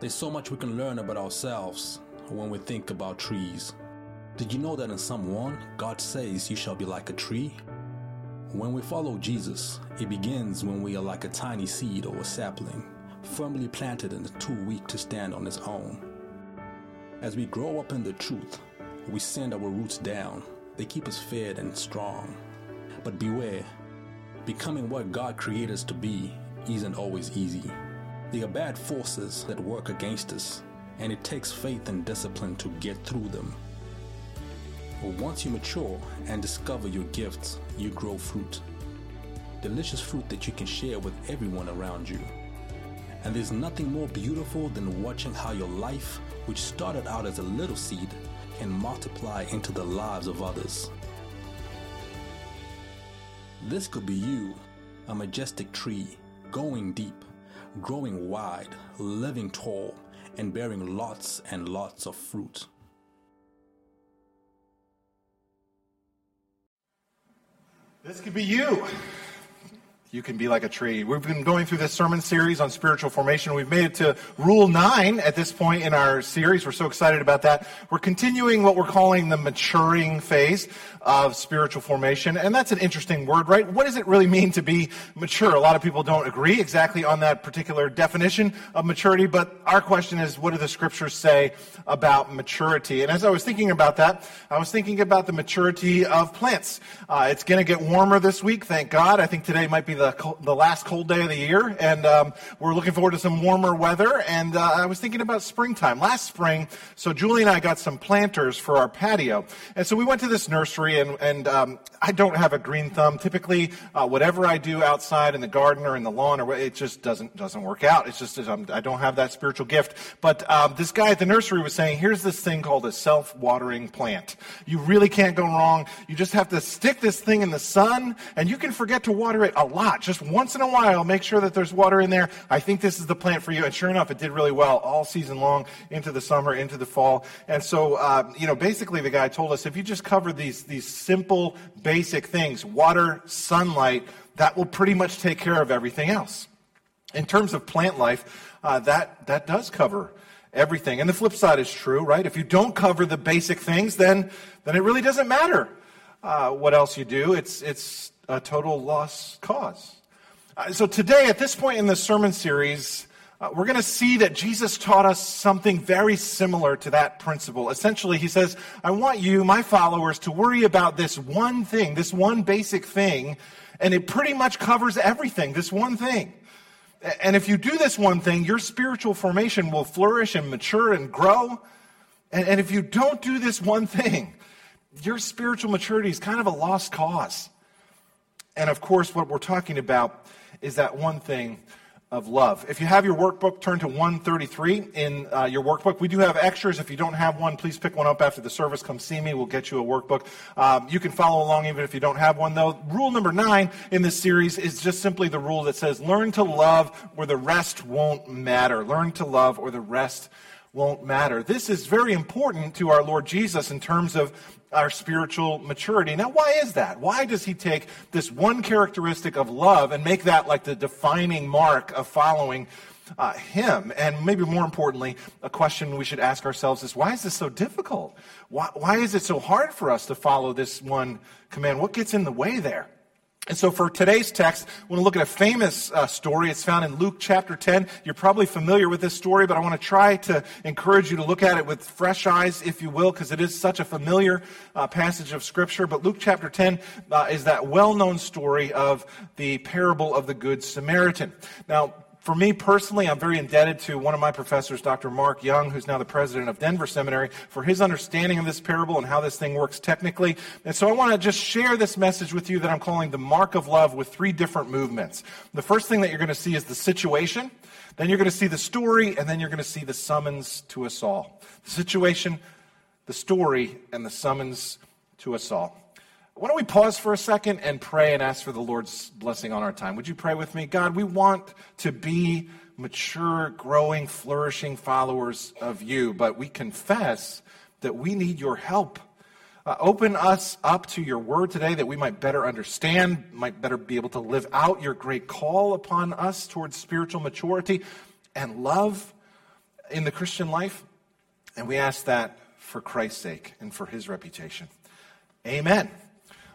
There's so much we can learn about ourselves when we think about trees. Did you know that in Psalm 1, God says, You shall be like a tree? When we follow Jesus, it begins when we are like a tiny seed or a sapling, firmly planted and too weak to stand on its own. As we grow up in the truth, we send our roots down. They keep us fed and strong. But beware, becoming what God created us to be isn't always easy. There are bad forces that work against us, and it takes faith and discipline to get through them. But once you mature and discover your gifts, you grow fruit. Delicious fruit that you can share with everyone around you. And there's nothing more beautiful than watching how your life, which started out as a little seed, can multiply into the lives of others. This could be you, a majestic tree, going deep, growing wide, living tall, and bearing lots and lots of fruit. This could be you. You can be like a tree. We've been going through this sermon series on spiritual formation. We've made it to rule nine at this point in our series. We're so excited about that. We're continuing what we're calling the maturing phase of spiritual formation. And that's an interesting word, right? What does it really mean to be mature? A lot of people don't agree exactly on that particular definition of maturity, but our question is, what do the scriptures say about maturity? And as I was thinking about that, I was thinking about the maturity of plants. Uh, it's going to get warmer this week, thank God. I think today might be the, the last cold day of the year, and um, we're looking forward to some warmer weather. And uh, I was thinking about springtime. Last spring, so Julie and I got some planters for our patio. And so we went to this nursery, and, and um, I don't have a green thumb. Typically, uh, whatever I do outside in the garden or in the lawn, or it just doesn't doesn't work out. It's just um, I don't have that spiritual gift. But um, this guy at the nursery was saying, here's this thing called a self-watering plant. You really can't go wrong. You just have to stick this thing in the sun, and you can forget to water it a lot Just once in a while, make sure that there's water in there. I think this is the plant for you. And sure enough, it did really well all season long, into the summer, into the fall. And so, uh, you know, basically the guy told us if you just cover these, these simple, basic things, water, sunlight, that will pretty much take care of everything else. In terms of plant life, uh, that, that does cover everything. And the flip side is true, right? If you don't cover the basic things, then, then it really doesn't matter uh, what else you do. It's, it's a total lost cause. Uh, so today, at this point in the sermon series, uh, we're going to see that Jesus taught us something very similar to that principle. Essentially, he says, I want you, my followers, to worry about this one thing, this one basic thing, and it pretty much covers everything, this one thing. And if you do this one thing, your spiritual formation will flourish and mature and grow. And, and if you don't do this one thing, your spiritual maturity is kind of a lost cause. And of course, what we're talking about is that one thing of love. If you have your workbook, turn to 133 in uh, your workbook. We do have extras. If you don't have one, please pick one up after the service. Come see me. We'll get you a workbook. Um, you can follow along even if you don't have one, though. Rule number nine in this series is just simply the rule that says learn to love where the rest won't matter. Learn to love or the rest won't matter. This is very important to our Lord Jesus in terms of our spiritual maturity. Now, why is that? Why does he take this one characteristic of love and make that like the defining mark of following uh, him? And maybe more importantly, a question we should ask ourselves is why is this so difficult? Why, why is it so hard for us to follow this one command? What gets in the way there? And so for today's text, I want to look at a famous uh, story. It's found in Luke chapter 10. You're probably familiar with this story, but I want to try to encourage you to look at it with fresh eyes, if you will, because it is such a familiar uh, passage of Scripture. But Luke chapter 10 uh, is that well known story of the parable of the Good Samaritan. Now, for me personally, I'm very indebted to one of my professors, Dr. Mark Young, who's now the president of Denver Seminary, for his understanding of this parable and how this thing works technically. And so I want to just share this message with you that I'm calling the mark of love with three different movements. The first thing that you're going to see is the situation, then you're going to see the story, and then you're going to see the summons to us all. The situation, the story, and the summons to us all. Why don't we pause for a second and pray and ask for the Lord's blessing on our time? Would you pray with me? God, we want to be mature, growing, flourishing followers of you, but we confess that we need your help. Uh, open us up to your word today that we might better understand, might better be able to live out your great call upon us towards spiritual maturity and love in the Christian life, and we ask that for Christ's sake and for his reputation. Amen.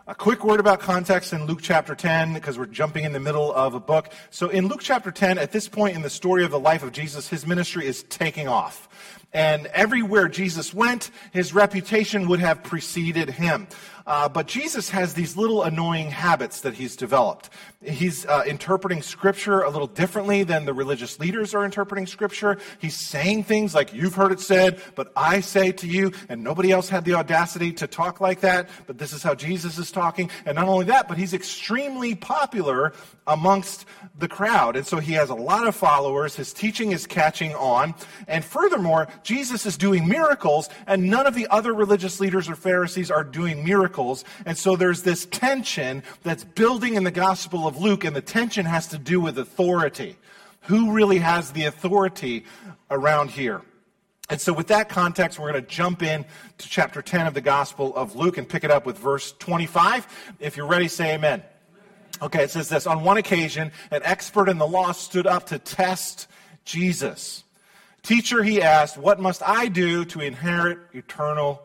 A quick word about context in Luke chapter 10, because we're jumping in the middle of a book. So, in Luke chapter 10, at this point in the story of the life of Jesus, his ministry is taking off. And everywhere Jesus went, his reputation would have preceded him. Uh, but Jesus has these little annoying habits that he's developed. He's uh, interpreting Scripture a little differently than the religious leaders are interpreting Scripture. He's saying things like, You've heard it said, but I say to you, and nobody else had the audacity to talk like that, but this is how Jesus is talking. And not only that, but he's extremely popular amongst the crowd. And so he has a lot of followers. His teaching is catching on. And furthermore, Jesus is doing miracles, and none of the other religious leaders or Pharisees are doing miracles. And so there's this tension that's building in the Gospel of Luke, and the tension has to do with authority. Who really has the authority around here? And so, with that context, we're going to jump in to chapter 10 of the Gospel of Luke and pick it up with verse 25. If you're ready, say amen. Okay, it says this On one occasion, an expert in the law stood up to test Jesus. Teacher, he asked, What must I do to inherit eternal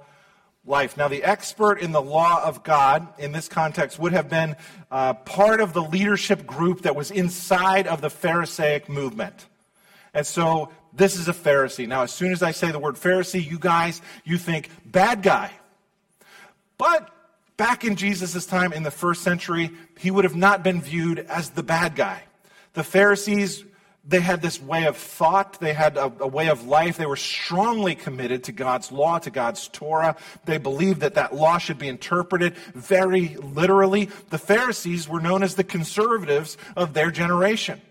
life? Now, the expert in the law of God in this context would have been uh, part of the leadership group that was inside of the Pharisaic movement. And so, this is a Pharisee. Now, as soon as I say the word Pharisee, you guys, you think bad guy. But back in Jesus' time in the first century, he would have not been viewed as the bad guy. The Pharisees they had this way of thought. They had a, a, way of life. They were strongly committed to God's law, to God's Torah. They believed that that law should be interpreted very literally. The Pharisees were known as the conservatives of their generation.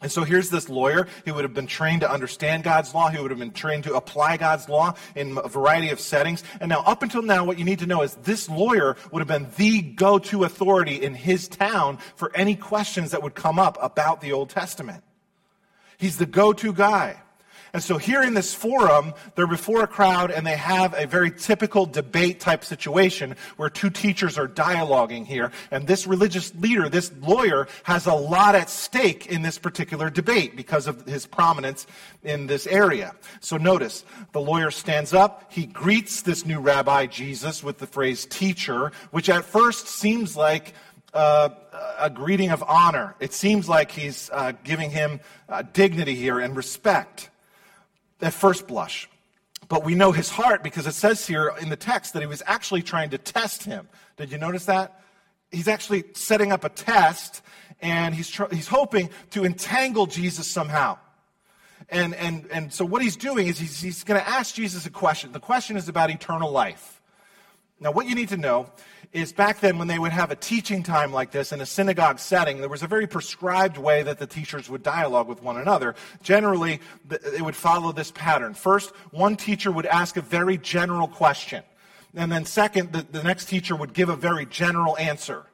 And so here's this lawyer. He would have been trained to understand God's law. He would have been trained to apply God's law in a variety of settings. And now, up until now, what you need to know is this lawyer would have been the go to authority in his town for any questions that would come up about the Old Testament. He's the go to guy. And so here in this forum, they're before a crowd and they have a very typical debate type situation where two teachers are dialoguing here. And this religious leader, this lawyer, has a lot at stake in this particular debate because of his prominence in this area. So notice, the lawyer stands up. He greets this new rabbi, Jesus, with the phrase teacher, which at first seems like uh, a greeting of honor. It seems like he's uh, giving him uh, dignity here and respect at first blush. But we know his heart because it says here in the text that he was actually trying to test him. Did you notice that? He's actually setting up a test and he's, tr- he's hoping to entangle Jesus somehow. And, and, and so what he's doing is he's, he's going to ask Jesus a question. The question is about eternal life. Now, what you need to know is back then when they would have a teaching time like this in a synagogue setting, there was a very prescribed way that the teachers would dialogue with one another. Generally, it would follow this pattern. First, one teacher would ask a very general question. And then, second, the, the next teacher would give a very general answer.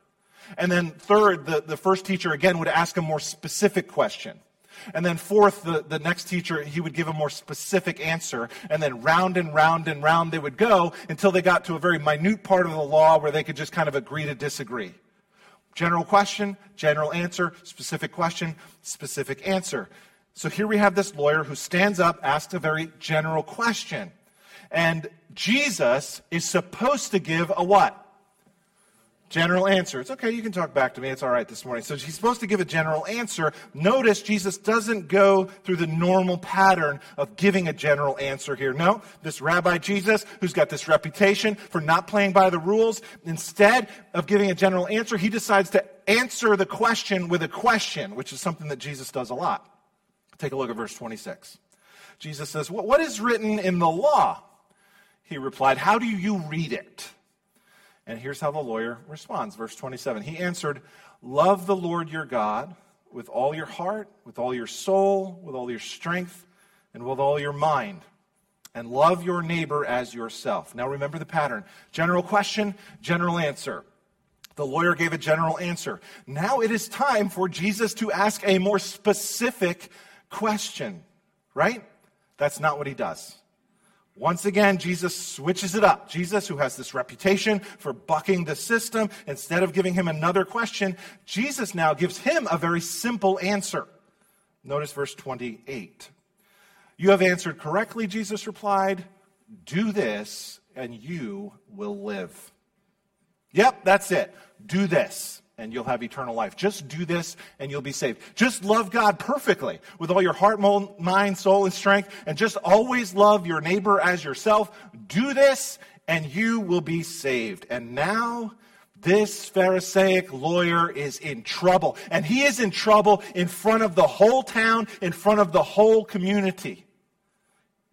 And then, third, the, the first teacher again would ask a more specific question. And then fourth, the, the next teacher, he would give a more specific answer. And then round and round and round they would go until they got to a very minute part of the law where they could just kind of agree to disagree. General question, general answer, specific question, specific answer. So here we have this lawyer who stands up, asks a very general question. And Jesus is supposed to give a what? General answer. It's okay, you can talk back to me. It's all right this morning. So he's supposed to give a general answer. Notice Jesus doesn't go through the normal pattern of giving a general answer here. No, this Rabbi Jesus, who's got this reputation for not playing by the rules, instead of giving a general answer, he decides to answer the question with a question, which is something that Jesus does a lot. Take a look at verse 26. Jesus says, What is written in the law? He replied, How do you read it? And here's how the lawyer responds. Verse 27 He answered, Love the Lord your God with all your heart, with all your soul, with all your strength, and with all your mind. And love your neighbor as yourself. Now remember the pattern general question, general answer. The lawyer gave a general answer. Now it is time for Jesus to ask a more specific question, right? That's not what he does. Once again, Jesus switches it up. Jesus, who has this reputation for bucking the system, instead of giving him another question, Jesus now gives him a very simple answer. Notice verse 28. You have answered correctly, Jesus replied. Do this, and you will live. Yep, that's it. Do this and you'll have eternal life. Just do this and you'll be saved. Just love God perfectly with all your heart, mind, soul, and strength, and just always love your neighbor as yourself. Do this and you will be saved. And now, this Pharisaic lawyer is in trouble. And he is in trouble in front of the whole town, in front of the whole community.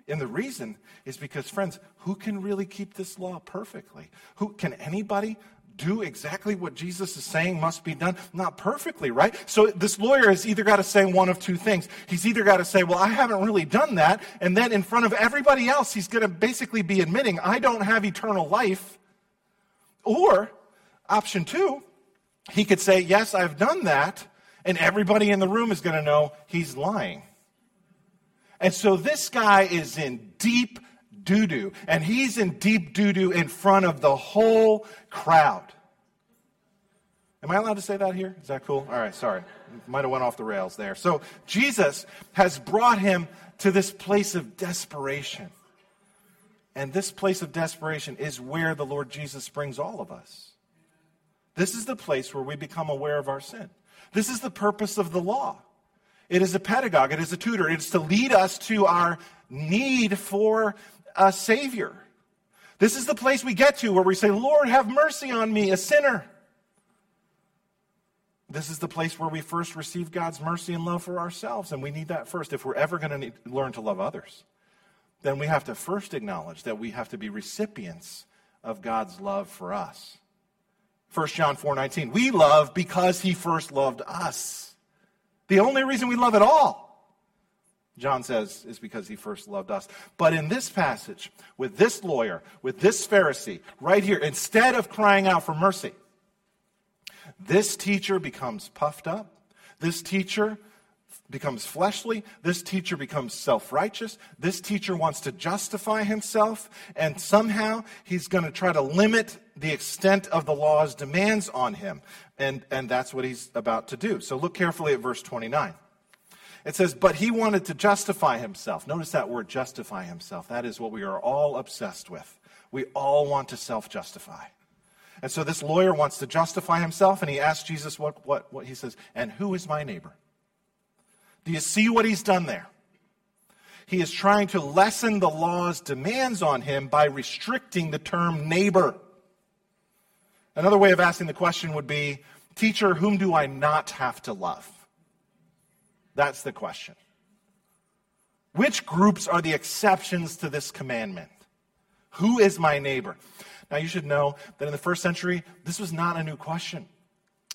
And the reason is because, friends, who can really keep this law perfectly? Who can anybody do exactly what Jesus is saying must be done? Not perfectly, right? So this lawyer has either got to say one of two things. He's either got to say, Well, I haven't really done that. And then in front of everybody else, he's going to basically be admitting, I don't have eternal life. Or option two, he could say, Yes, I've done that. And everybody in the room is going to know he's lying. And so this guy is in deep doo doo. And he's in deep doo doo in front of the whole crowd. Am I allowed to say that here? Is that cool? All right, sorry. Might have went off the rails there. So Jesus has brought him to this place of desperation. And this place of desperation is where the Lord Jesus brings all of us. This is the place where we become aware of our sin. This is the purpose of the law. It is a pedagogue, it is a tutor, it is to lead us to our need for a Savior. This is the place we get to where we say, Lord, have mercy on me, a sinner. This is the place where we first receive God's mercy and love for ourselves, and we need that first. If we're ever going to learn to love others, then we have to first acknowledge that we have to be recipients of God's love for us. 1 John 4:19 We love because he first loved us. The only reason we love at all John says, is because he first loved us. But in this passage, with this lawyer, with this Pharisee, right here, instead of crying out for mercy, this teacher becomes puffed up. This teacher becomes fleshly. This teacher becomes self righteous. This teacher wants to justify himself, and somehow he's going to try to limit the extent of the law's demands on him. And, and that's what he's about to do. So look carefully at verse 29. It says, but he wanted to justify himself. Notice that word, justify himself. That is what we are all obsessed with. We all want to self justify. And so this lawyer wants to justify himself, and he asks Jesus what, what, what he says, and who is my neighbor? Do you see what he's done there? He is trying to lessen the law's demands on him by restricting the term neighbor. Another way of asking the question would be Teacher, whom do I not have to love? That's the question. Which groups are the exceptions to this commandment? Who is my neighbor? Now, you should know that in the first century, this was not a new question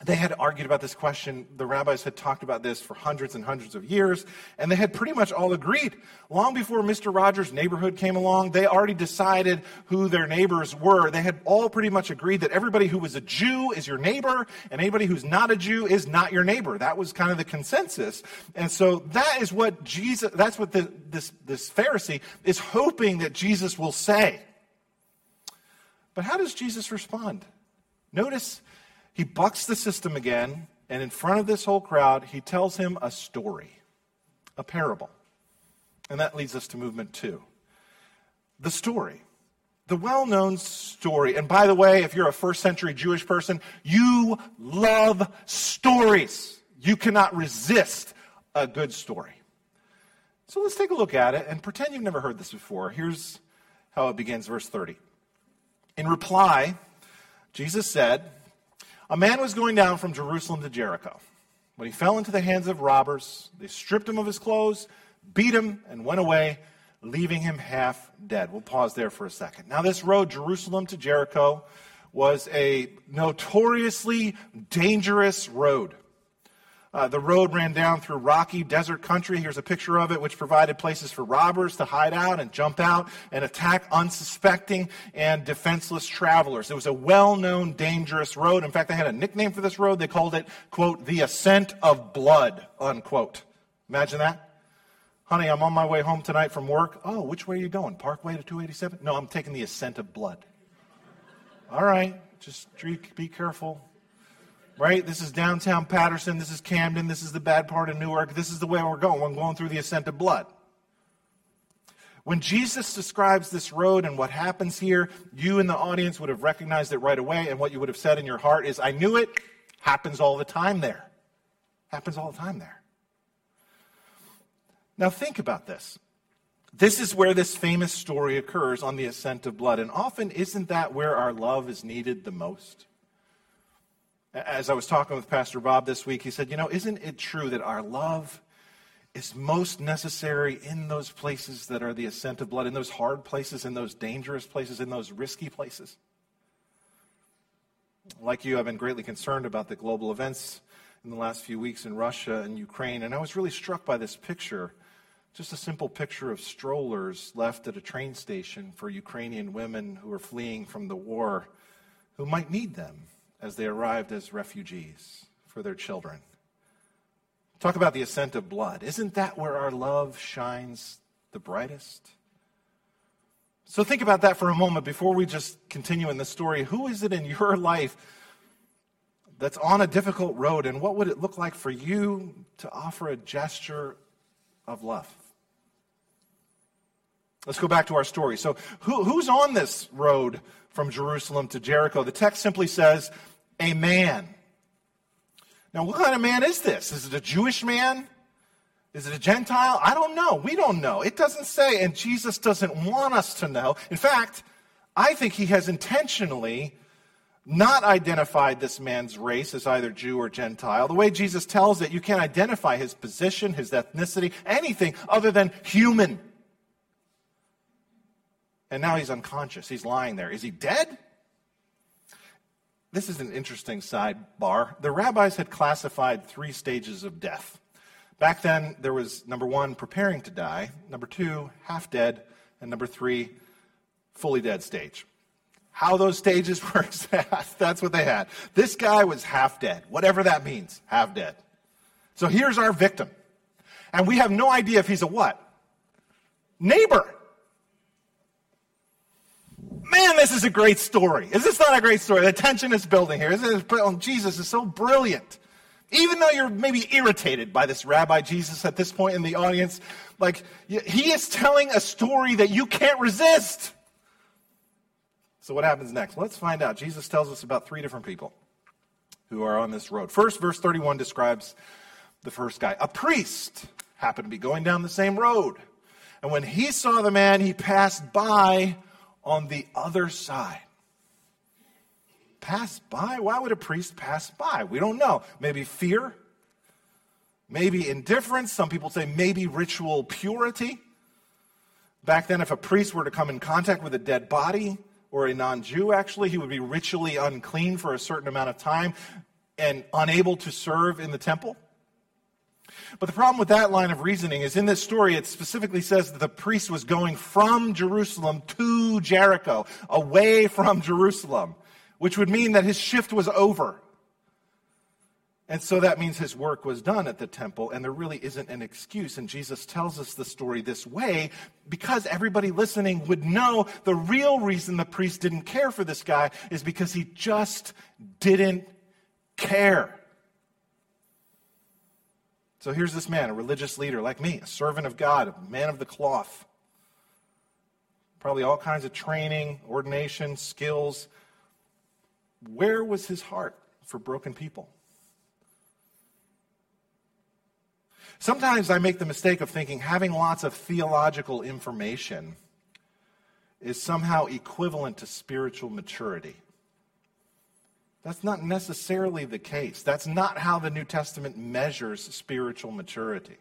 they had argued about this question. The rabbis had talked about this for hundreds and hundreds of years, and they had pretty much all agreed. Long before Mr. Rogers' neighborhood came along, they already decided who their neighbors were. They had all pretty much agreed that everybody who was a Jew is your neighbor, and anybody who's not a Jew is not your neighbor. That was kind of the consensus. And so that is what Jesus, that's what the, this, this Pharisee is hoping that Jesus will say. But how does Jesus respond? Notice he bucks the system again, and in front of this whole crowd, he tells him a story, a parable. And that leads us to movement two. The story. The well known story. And by the way, if you're a first century Jewish person, you love stories. You cannot resist a good story. So let's take a look at it and pretend you've never heard this before. Here's how it begins, verse 30. In reply, Jesus said, a man was going down from Jerusalem to Jericho. When he fell into the hands of robbers, they stripped him of his clothes, beat him, and went away, leaving him half dead. We'll pause there for a second. Now, this road, Jerusalem to Jericho, was a notoriously dangerous road. Uh, the road ran down through rocky desert country. Here's a picture of it, which provided places for robbers to hide out and jump out and attack unsuspecting and defenseless travelers. It was a well known dangerous road. In fact, they had a nickname for this road. They called it, quote, the ascent of blood, unquote. Imagine that. Honey, I'm on my way home tonight from work. Oh, which way are you going? Parkway to 287? No, I'm taking the ascent of blood. All right, just be careful right? This is downtown Paterson. This is Camden. This is the bad part of Newark. This is the way we're going. We're going through the ascent of blood. When Jesus describes this road and what happens here, you in the audience would have recognized it right away, and what you would have said in your heart is, I knew it, happens all the time there. Happens all the time there. Now, think about this. This is where this famous story occurs on the ascent of blood. And often, isn't that where our love is needed the most? As I was talking with Pastor Bob this week, he said, You know, isn't it true that our love is most necessary in those places that are the ascent of blood, in those hard places, in those dangerous places, in those risky places? Like you, I've been greatly concerned about the global events in the last few weeks in Russia and Ukraine, and I was really struck by this picture just a simple picture of strollers left at a train station for Ukrainian women who are fleeing from the war who might need them as they arrived as refugees for their children. Talk about the ascent of blood. Isn't that where our love shines the brightest? So think about that for a moment before we just continue in the story. Who is it in your life that's on a difficult road, and what would it look like for you to offer a gesture of love? Let's go back to our story. So, who, who's on this road from Jerusalem to Jericho? The text simply says, a man. Now, what kind of man is this? Is it a Jewish man? Is it a Gentile? I don't know. We don't know. It doesn't say, and Jesus doesn't want us to know. In fact, I think he has intentionally not identified this man's race as either Jew or Gentile. The way Jesus tells it, you can't identify his position, his ethnicity, anything other than human. And now he's unconscious. He's lying there. Is he dead? This is an interesting sidebar. The rabbis had classified three stages of death. Back then, there was number one, preparing to die, number two, half dead, and number three, fully dead stage. How those stages were that's what they had. This guy was half dead, whatever that means, half dead. So here's our victim. And we have no idea if he's a what? Neighbor. Man, this is a great story. Is this not a great story? The tension is building here. Isn't it? Oh, Jesus is so brilliant. Even though you're maybe irritated by this rabbi Jesus at this point in the audience, like he is telling a story that you can't resist. So, what happens next? Let's find out. Jesus tells us about three different people who are on this road. First, verse 31 describes the first guy. A priest happened to be going down the same road. And when he saw the man, he passed by on the other side. Pass by? Why would a priest pass by? We don't know. Maybe fear, maybe indifference. Some people say maybe ritual purity. Back then, if a priest were to come in contact with a dead body, or a non Jew actually, he would be ritually unclean for a certain amount of time and unable to serve in the temple. But the problem with that line of reasoning is in this story, it specifically says that the priest was going from Jerusalem to Jericho, away from Jerusalem, which would mean that his shift was over. And so that means his work was done at the temple, and there really isn't an excuse. And Jesus tells us the story this way because everybody listening would know the real reason the priest didn't care for this guy is because he just didn't care. So here's this man, a religious leader like me, a servant of God, a man of the cloth. Probably all kinds of training, ordination, skills. Where was his heart for broken people? Sometimes I make the mistake of thinking having lots of theological information is somehow equivalent to spiritual maturity. That's not necessarily the case. That's not how the New Testament measures spiritual maturity.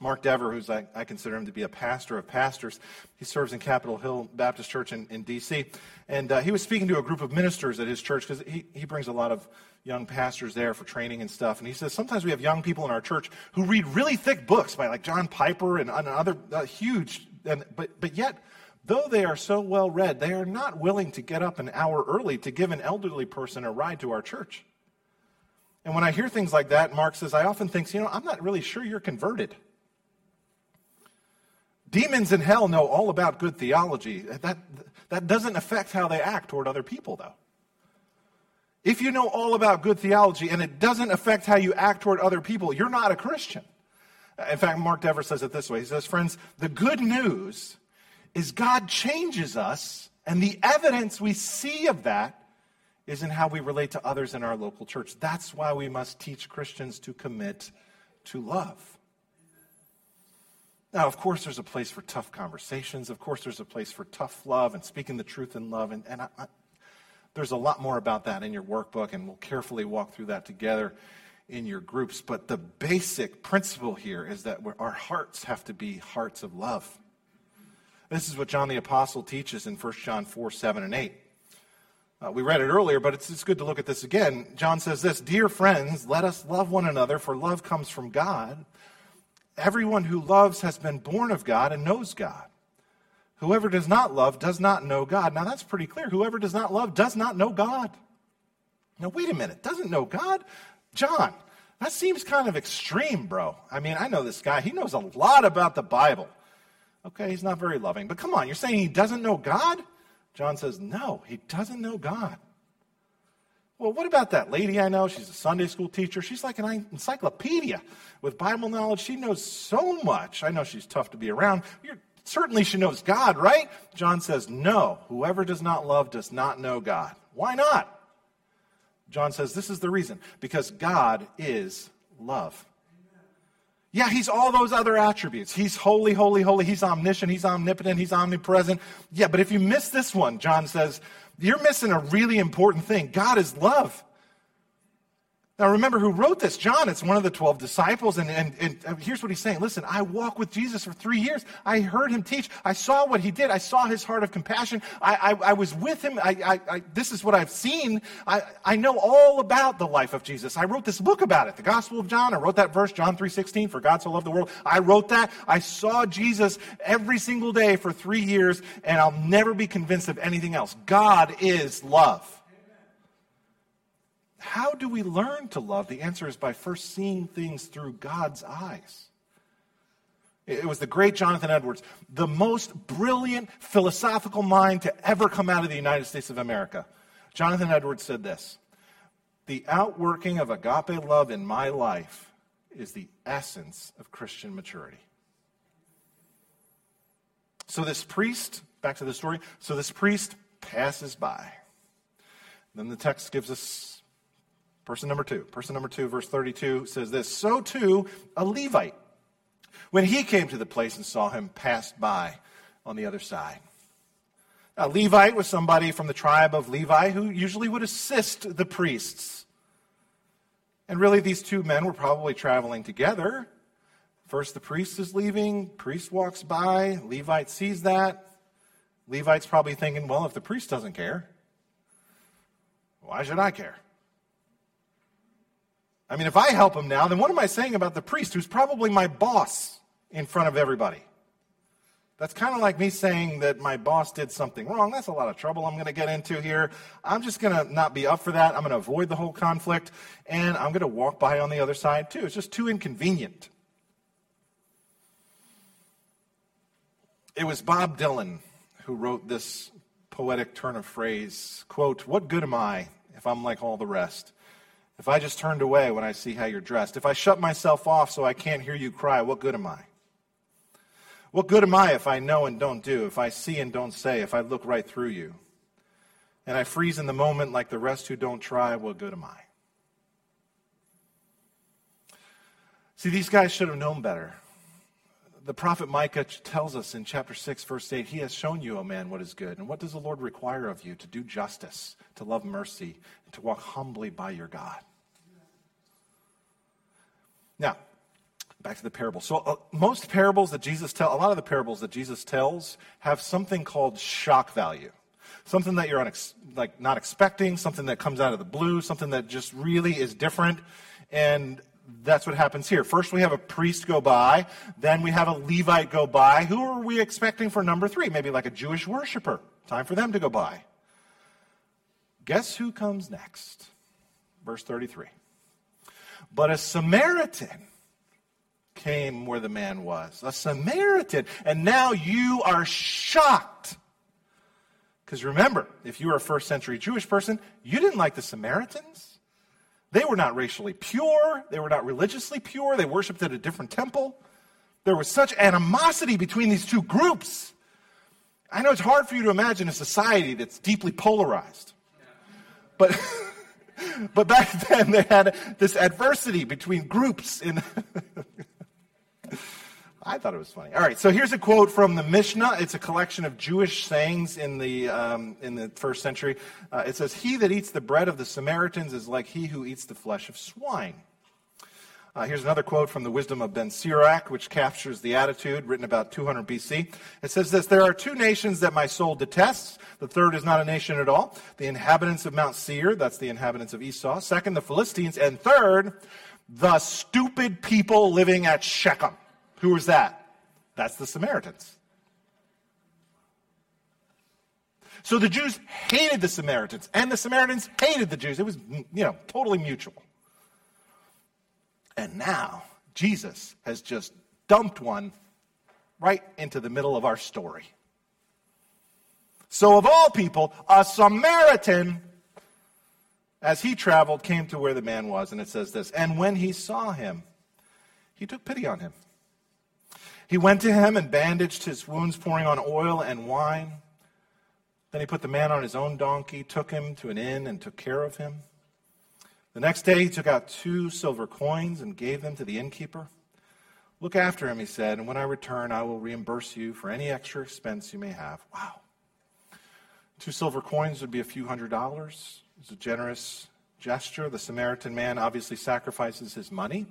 Mark Dever, who's I, I, consider him to be a pastor of pastors, he serves in Capitol Hill Baptist Church in, in D.C. And uh, he was speaking to a group of ministers at his church because he, he brings a lot of young pastors there for training and stuff. And he says sometimes we have young people in our church who read really thick books by like John Piper and, and other uh, huge, and, but, but yet Though they are so well read, they are not willing to get up an hour early to give an elderly person a ride to our church. And when I hear things like that, Mark says, I often think, you know, I'm not really sure you're converted. Demons in hell know all about good theology. That, that doesn't affect how they act toward other people, though. If you know all about good theology and it doesn't affect how you act toward other people, you're not a Christian. In fact, Mark Dever says it this way He says, Friends, the good news is God changes us, and the evidence we see of that is in how we relate to others in our local church. That's why we must teach Christians to commit to love. Now, of course, there's a place for tough conversations. Of course, there's a place for tough love and speaking the truth in love. And, and I, I, there's a lot more about that in your workbook, and we'll carefully walk through that together in your groups. But the basic principle here is that our hearts have to be hearts of love. This is what John the Apostle teaches in 1 John 4 7 and 8. Uh, we read it earlier, but it's, it's good to look at this again. John says this Dear friends, let us love one another, for love comes from God. Everyone who loves has been born of God and knows God. Whoever does not love does not know God. Now that's pretty clear. Whoever does not love does not know God. Now, wait a minute. Doesn't know God? John, that seems kind of extreme, bro. I mean, I know this guy. He knows a lot about the Bible. Okay, he's not very loving. But come on, you're saying he doesn't know God? John says, no, he doesn't know God. Well, what about that lady I know? She's a Sunday school teacher. She's like an encyclopedia with Bible knowledge. She knows so much. I know she's tough to be around. You're, certainly she knows God, right? John says, no, whoever does not love does not know God. Why not? John says this is the reason because God is love. Yeah, he's all those other attributes. He's holy, holy, holy. He's omniscient. He's omnipotent. He's omnipresent. Yeah, but if you miss this one, John says, you're missing a really important thing. God is love. Now, remember who wrote this? John. It's one of the 12 disciples. And, and, and uh, here's what he's saying Listen, I walked with Jesus for three years. I heard him teach. I saw what he did. I saw his heart of compassion. I, I, I was with him. I, I, this is what I've seen. I, I know all about the life of Jesus. I wrote this book about it, the Gospel of John. I wrote that verse, John 3.16, for God so loved the world. I wrote that. I saw Jesus every single day for three years, and I'll never be convinced of anything else. God is love. How do we learn to love? The answer is by first seeing things through God's eyes. It was the great Jonathan Edwards, the most brilliant philosophical mind to ever come out of the United States of America. Jonathan Edwards said this The outworking of agape love in my life is the essence of Christian maturity. So this priest, back to the story, so this priest passes by. Then the text gives us Person number two. Person number two, verse 32 says this So too, a Levite, when he came to the place and saw him, passed by on the other side. A Levite was somebody from the tribe of Levi who usually would assist the priests. And really, these two men were probably traveling together. First, the priest is leaving, priest walks by, Levite sees that. Levite's probably thinking, well, if the priest doesn't care, why should I care? I mean, if I help him now, then what am I saying about the priest who's probably my boss in front of everybody? That's kind of like me saying that my boss did something wrong. That's a lot of trouble I'm going to get into here. I'm just going to not be up for that. I'm going to avoid the whole conflict, and I'm going to walk by on the other side too. It's just too inconvenient. It was Bob Dylan who wrote this poetic turn of phrase quote, What good am I if I'm like all the rest? If I just turned away when I see how you're dressed, if I shut myself off so I can't hear you cry, what good am I? What good am I if I know and don't do, if I see and don't say, if I look right through you? And I freeze in the moment like the rest who don't try, what good am I? See, these guys should have known better. The prophet Micah tells us in chapter 6, verse 8, He has shown you, O man, what is good. And what does the Lord require of you? To do justice, to love mercy, and to walk humbly by your God. Now, back to the parable. So, uh, most parables that Jesus tells, a lot of the parables that Jesus tells have something called shock value. Something that you're unex- like not expecting, something that comes out of the blue, something that just really is different. And that's what happens here. First, we have a priest go by, then we have a Levite go by. Who are we expecting for number three? Maybe like a Jewish worshiper. Time for them to go by. Guess who comes next? Verse 33. But a Samaritan came where the man was. A Samaritan. And now you are shocked. Because remember, if you were a first century Jewish person, you didn't like the Samaritans. They were not racially pure, they were not religiously pure, they worshiped at a different temple. There was such animosity between these two groups. I know it's hard for you to imagine a society that's deeply polarized. But, but back then they had this adversity between groups in. I thought it was funny. All right, so here's a quote from the Mishnah. It's a collection of Jewish sayings in the, um, in the first century. Uh, it says, He that eats the bread of the Samaritans is like he who eats the flesh of swine. Uh, here's another quote from the Wisdom of Ben Sirach, which captures the attitude, written about 200 BC. It says this There are two nations that my soul detests. The third is not a nation at all. The inhabitants of Mount Seir, that's the inhabitants of Esau. Second, the Philistines. And third, the stupid people living at Shechem. Who was that? That's the Samaritans. So the Jews hated the Samaritans, and the Samaritans hated the Jews. It was, you know, totally mutual. And now Jesus has just dumped one right into the middle of our story. So, of all people, a Samaritan, as he traveled, came to where the man was, and it says this And when he saw him, he took pity on him. He went to him and bandaged his wounds, pouring on oil and wine. Then he put the man on his own donkey, took him to an inn, and took care of him. The next day he took out two silver coins and gave them to the innkeeper. Look after him, he said, and when I return, I will reimburse you for any extra expense you may have. Wow. Two silver coins would be a few hundred dollars. It's a generous gesture. The Samaritan man obviously sacrifices his money.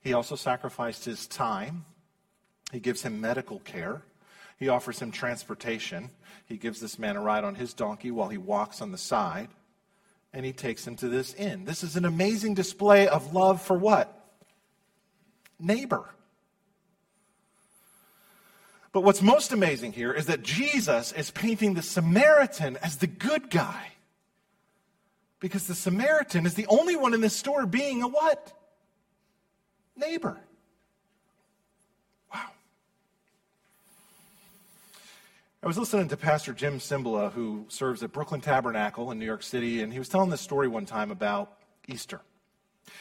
He also sacrificed his time. He gives him medical care. He offers him transportation. He gives this man a ride on his donkey while he walks on the side. And he takes him to this inn. This is an amazing display of love for what? Neighbor. But what's most amazing here is that Jesus is painting the Samaritan as the good guy. Because the Samaritan is the only one in this story being a what? Neighbor. I was listening to Pastor Jim Cymbala, who serves at Brooklyn Tabernacle in New York City, and he was telling this story one time about Easter.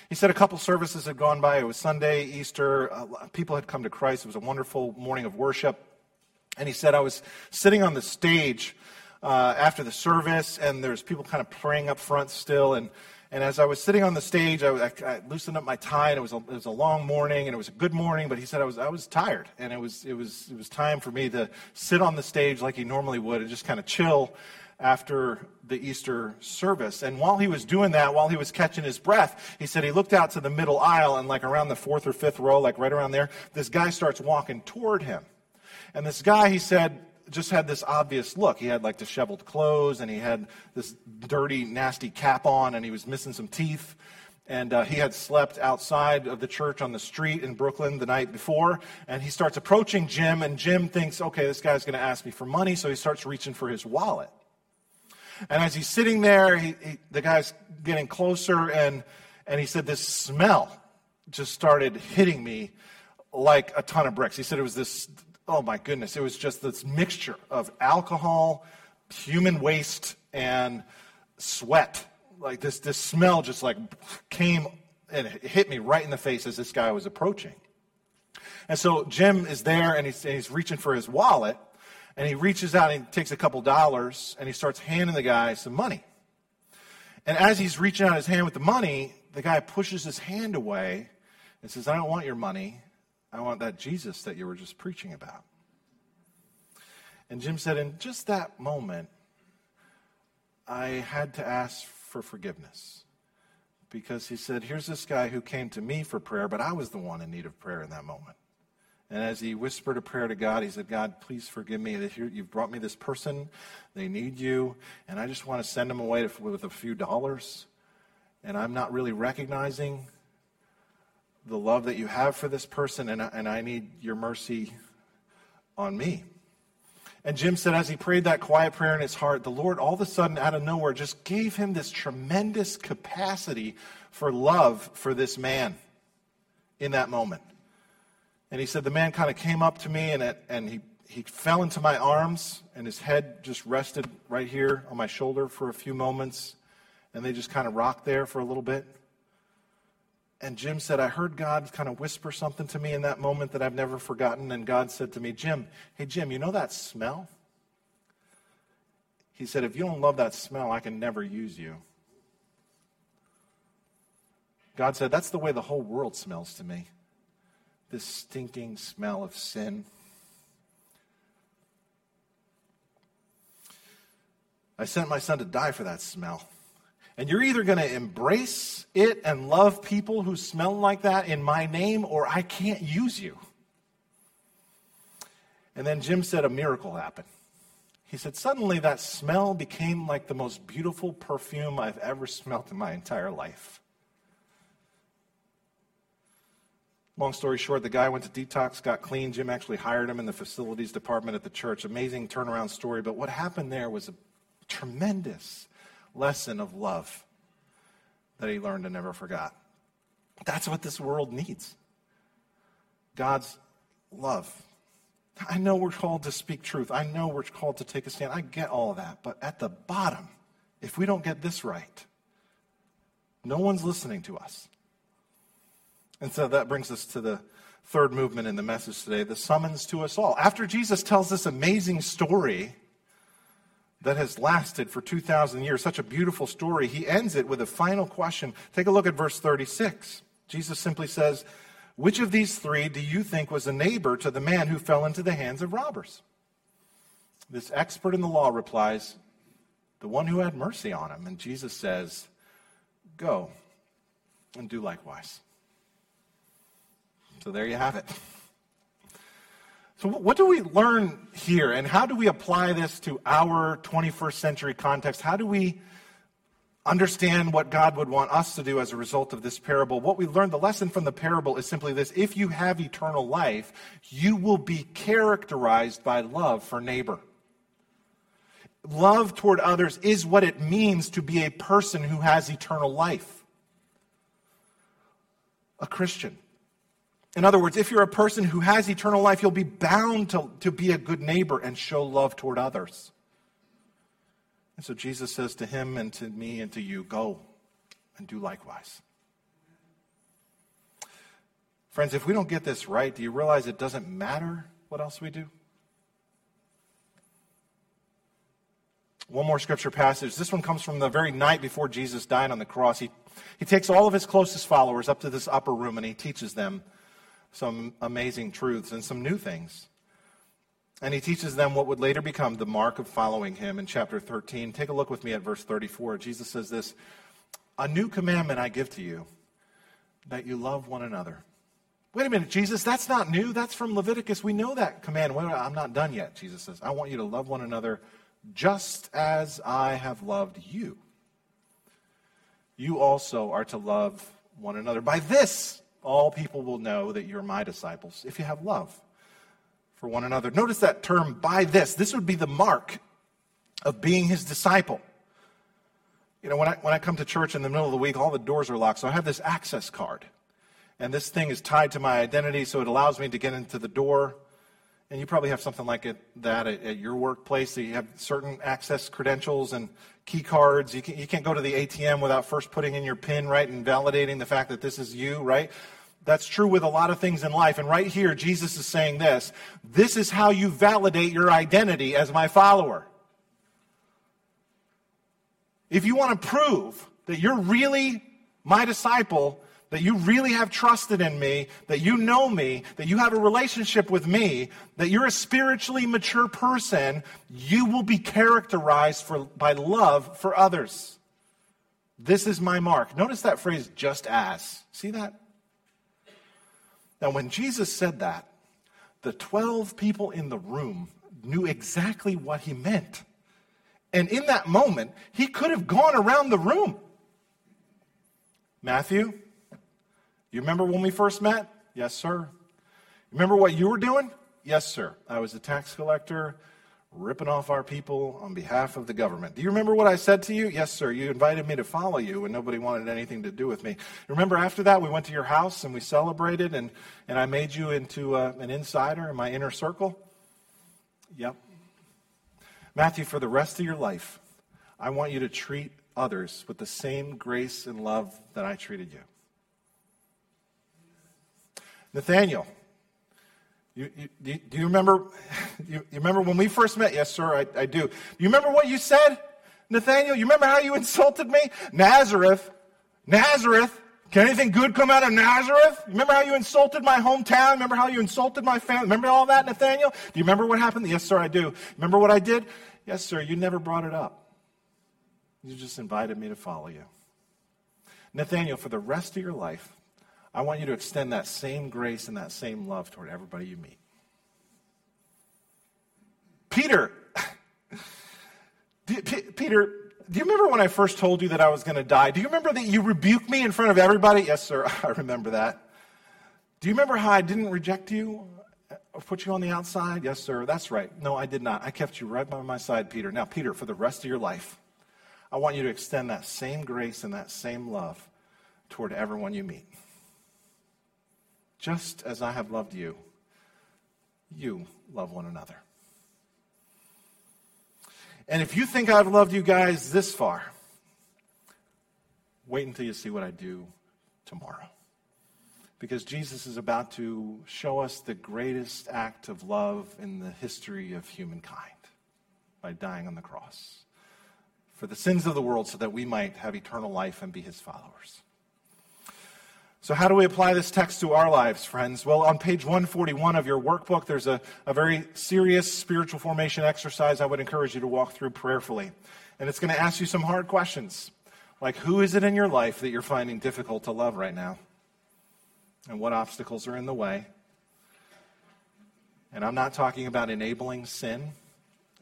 He said a couple services had gone by. It was Sunday, Easter. People had come to Christ. It was a wonderful morning of worship. And he said, I was sitting on the stage uh, after the service, and there's people kind of praying up front still. And and as I was sitting on the stage, I, I, I loosened up my tie, and it was, a, it was a long morning, and it was a good morning. But he said I was, I was tired, and it was, it, was, it was time for me to sit on the stage like he normally would and just kind of chill after the Easter service. And while he was doing that, while he was catching his breath, he said he looked out to the middle aisle, and like around the fourth or fifth row, like right around there, this guy starts walking toward him. And this guy, he said, just had this obvious look. He had like disheveled clothes and he had this dirty, nasty cap on and he was missing some teeth. And uh, he had slept outside of the church on the street in Brooklyn the night before. And he starts approaching Jim, and Jim thinks, okay, this guy's going to ask me for money. So he starts reaching for his wallet. And as he's sitting there, he, he, the guy's getting closer, and, and he said, This smell just started hitting me like a ton of bricks. He said it was this oh my goodness, it was just this mixture of alcohol, human waste, and sweat. Like this, this smell just like came and hit me right in the face as this guy was approaching. And so Jim is there and he's, and he's reaching for his wallet and he reaches out and he takes a couple dollars and he starts handing the guy some money. And as he's reaching out his hand with the money, the guy pushes his hand away and says, I don't want your money. I want that Jesus that you were just preaching about. And Jim said, in just that moment, I had to ask for forgiveness. Because he said, here's this guy who came to me for prayer, but I was the one in need of prayer in that moment. And as he whispered a prayer to God, he said, God, please forgive me that you've brought me this person. They need you. And I just want to send them away with a few dollars. And I'm not really recognizing the love that you have for this person, and I, and I need your mercy on me. And Jim said, as he prayed that quiet prayer in his heart, the Lord all of a sudden, out of nowhere, just gave him this tremendous capacity for love for this man in that moment. And he said, the man kind of came up to me and, it, and he, he fell into my arms, and his head just rested right here on my shoulder for a few moments, and they just kind of rocked there for a little bit. And Jim said, I heard God kind of whisper something to me in that moment that I've never forgotten. And God said to me, Jim, hey, Jim, you know that smell? He said, If you don't love that smell, I can never use you. God said, That's the way the whole world smells to me. This stinking smell of sin. I sent my son to die for that smell. And you're either going to embrace it and love people who smell like that in my name, or I can't use you. And then Jim said a miracle happened. He said, Suddenly that smell became like the most beautiful perfume I've ever smelt in my entire life. Long story short, the guy went to detox, got clean. Jim actually hired him in the facilities department at the church. Amazing turnaround story. But what happened there was a tremendous lesson of love that he learned and never forgot. That's what this world needs God's love. I know we're called to speak truth. I know we're called to take a stand. I get all of that. But at the bottom, if we don't get this right, no one's listening to us. And so that brings us to the third movement in the message today the summons to us all. After Jesus tells this amazing story that has lasted for 2,000 years, such a beautiful story, he ends it with a final question. Take a look at verse 36. Jesus simply says, Which of these three do you think was a neighbor to the man who fell into the hands of robbers? This expert in the law replies, The one who had mercy on him. And Jesus says, Go and do likewise. So there you have it. So, what do we learn here, and how do we apply this to our 21st century context? How do we understand what God would want us to do as a result of this parable? What we learned, the lesson from the parable is simply this if you have eternal life, you will be characterized by love for neighbor. Love toward others is what it means to be a person who has eternal life. A Christian. In other words, if you're a person who has eternal life, you'll be bound to, to be a good neighbor and show love toward others. And so Jesus says to him and to me and to you, go and do likewise. Friends, if we don't get this right, do you realize it doesn't matter what else we do? One more scripture passage. This one comes from the very night before Jesus died on the cross. He, he takes all of his closest followers up to this upper room and he teaches them some amazing truths and some new things. And he teaches them what would later become the mark of following him in chapter 13. Take a look with me at verse 34. Jesus says this A new commandment I give to you, that you love one another. Wait a minute, Jesus, that's not new. That's from Leviticus. We know that command. Wait, I'm not done yet, Jesus says. I want you to love one another just as I have loved you. You also are to love one another. By this, all people will know that you're my disciples if you have love for one another. Notice that term, by this. This would be the mark of being his disciple. You know, when I, when I come to church in the middle of the week, all the doors are locked, so I have this access card. And this thing is tied to my identity, so it allows me to get into the door. And you probably have something like it, that at, at, your workplace. You have certain access credentials and key cards. You, can, you can't go to the ATM without first putting in your PIN, right, and validating the fact that this is you, right? That's true with a lot of things in life. And right here, Jesus is saying this this is how you validate your identity as my follower. If you want to prove that you're really my disciple, that you really have trusted in me, that you know me, that you have a relationship with me, that you're a spiritually mature person, you will be characterized for, by love for others. This is my mark. Notice that phrase, just as. See that? Now, when Jesus said that, the 12 people in the room knew exactly what he meant. And in that moment, he could have gone around the room. Matthew, you remember when we first met? Yes, sir. Remember what you were doing? Yes, sir. I was a tax collector ripping off our people on behalf of the government. Do you remember what I said to you? Yes, sir. You invited me to follow you, and nobody wanted anything to do with me. Remember after that, we went to your house and we celebrated, and, and I made you into uh, an insider in my inner circle? Yep. Matthew, for the rest of your life, I want you to treat others with the same grace and love that I treated you. Nathaniel, you, you, do you remember? You, you, remember when we first met? Yes, sir, I, I do. Do you remember what you said, Nathaniel? You remember how you insulted me? Nazareth, Nazareth. Can anything good come out of Nazareth? Remember how you insulted my hometown? Remember how you insulted my family? Remember all that, Nathaniel? Do you remember what happened? Yes, sir, I do. Remember what I did? Yes, sir, you never brought it up. You just invited me to follow you. Nathaniel, for the rest of your life, I want you to extend that same grace and that same love toward everybody you meet. Peter, Peter, do you remember when I first told you that I was going to die? Do you remember that you rebuked me in front of everybody? Yes, sir, I remember that. Do you remember how I didn't reject you or put you on the outside? Yes, sir, that's right. No, I did not. I kept you right by my side, Peter. Now, Peter, for the rest of your life, I want you to extend that same grace and that same love toward everyone you meet. Just as I have loved you, you love one another. And if you think I've loved you guys this far, wait until you see what I do tomorrow. Because Jesus is about to show us the greatest act of love in the history of humankind by dying on the cross for the sins of the world so that we might have eternal life and be his followers. So, how do we apply this text to our lives, friends? Well, on page 141 of your workbook, there's a, a very serious spiritual formation exercise I would encourage you to walk through prayerfully. And it's going to ask you some hard questions, like who is it in your life that you're finding difficult to love right now? And what obstacles are in the way? And I'm not talking about enabling sin.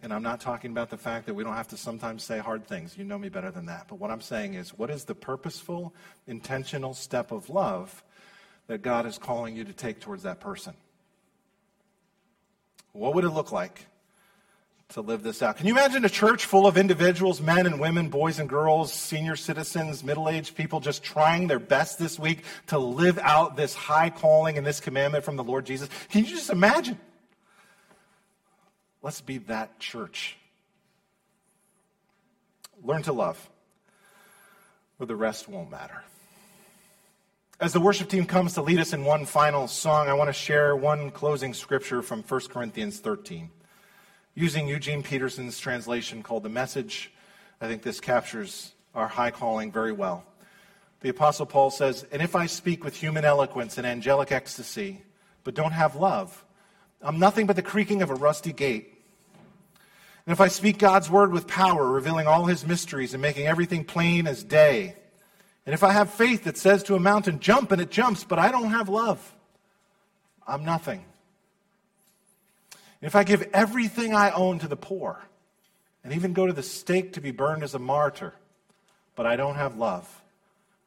And I'm not talking about the fact that we don't have to sometimes say hard things. You know me better than that. But what I'm saying is, what is the purposeful, intentional step of love that God is calling you to take towards that person? What would it look like to live this out? Can you imagine a church full of individuals, men and women, boys and girls, senior citizens, middle aged people, just trying their best this week to live out this high calling and this commandment from the Lord Jesus? Can you just imagine? Let's be that church. Learn to love, or the rest won't matter. As the worship team comes to lead us in one final song, I want to share one closing scripture from 1 Corinthians 13. Using Eugene Peterson's translation called The Message, I think this captures our high calling very well. The Apostle Paul says, And if I speak with human eloquence and angelic ecstasy, but don't have love, I'm nothing but the creaking of a rusty gate. And if I speak God's word with power, revealing all his mysteries and making everything plain as day, and if I have faith that says to a mountain, jump, and it jumps, but I don't have love, I'm nothing. And if I give everything I own to the poor, and even go to the stake to be burned as a martyr, but I don't have love,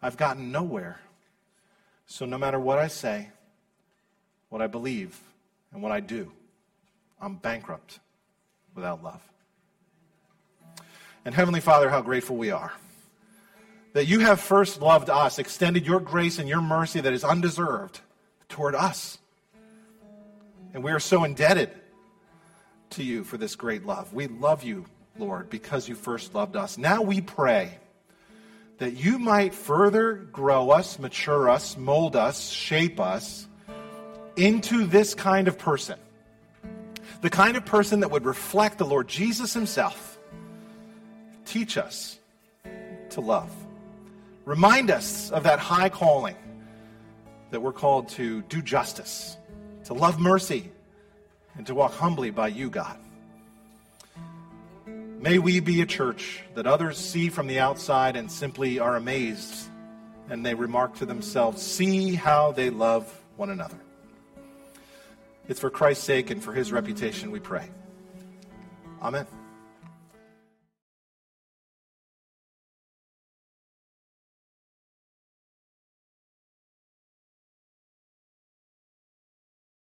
I've gotten nowhere. So no matter what I say, what I believe, and what I do, I'm bankrupt without love. And Heavenly Father, how grateful we are that you have first loved us, extended your grace and your mercy that is undeserved toward us. And we are so indebted to you for this great love. We love you, Lord, because you first loved us. Now we pray that you might further grow us, mature us, mold us, shape us into this kind of person the kind of person that would reflect the Lord Jesus himself. Teach us to love. Remind us of that high calling that we're called to do justice, to love mercy, and to walk humbly by you, God. May we be a church that others see from the outside and simply are amazed, and they remark to themselves, see how they love one another. It's for Christ's sake and for his reputation we pray. Amen.